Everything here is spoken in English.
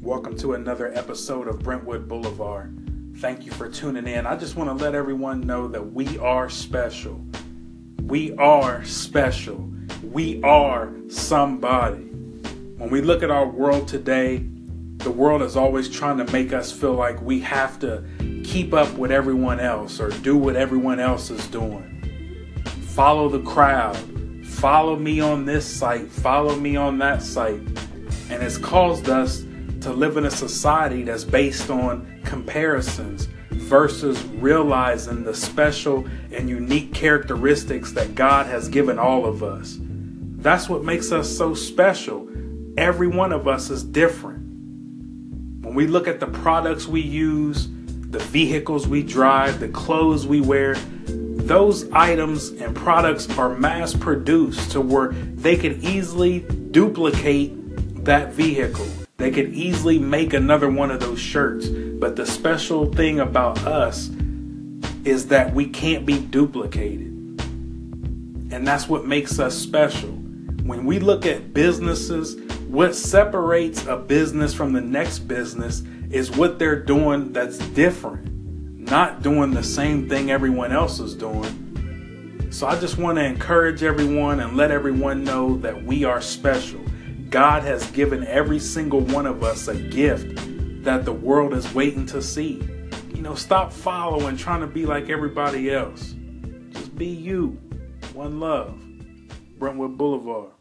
Welcome to another episode of Brentwood Boulevard. Thank you for tuning in. I just want to let everyone know that we are special. We are special. We are somebody. When we look at our world today, the world is always trying to make us feel like we have to keep up with everyone else or do what everyone else is doing. Follow the crowd. Follow me on this site. Follow me on that site. And it's caused us to live in a society that's based on comparisons versus realizing the special and unique characteristics that God has given all of us. That's what makes us so special. Every one of us is different. When we look at the products we use, the vehicles we drive, the clothes we wear, those items and products are mass produced to where they could easily duplicate that vehicle. They could easily make another one of those shirts. But the special thing about us is that we can't be duplicated. And that's what makes us special. When we look at businesses, what separates a business from the next business is what they're doing that's different, not doing the same thing everyone else is doing. So I just want to encourage everyone and let everyone know that we are special. God has given every single one of us a gift that the world is waiting to see. You know, stop following, trying to be like everybody else. Just be you. One love. Brentwood Boulevard.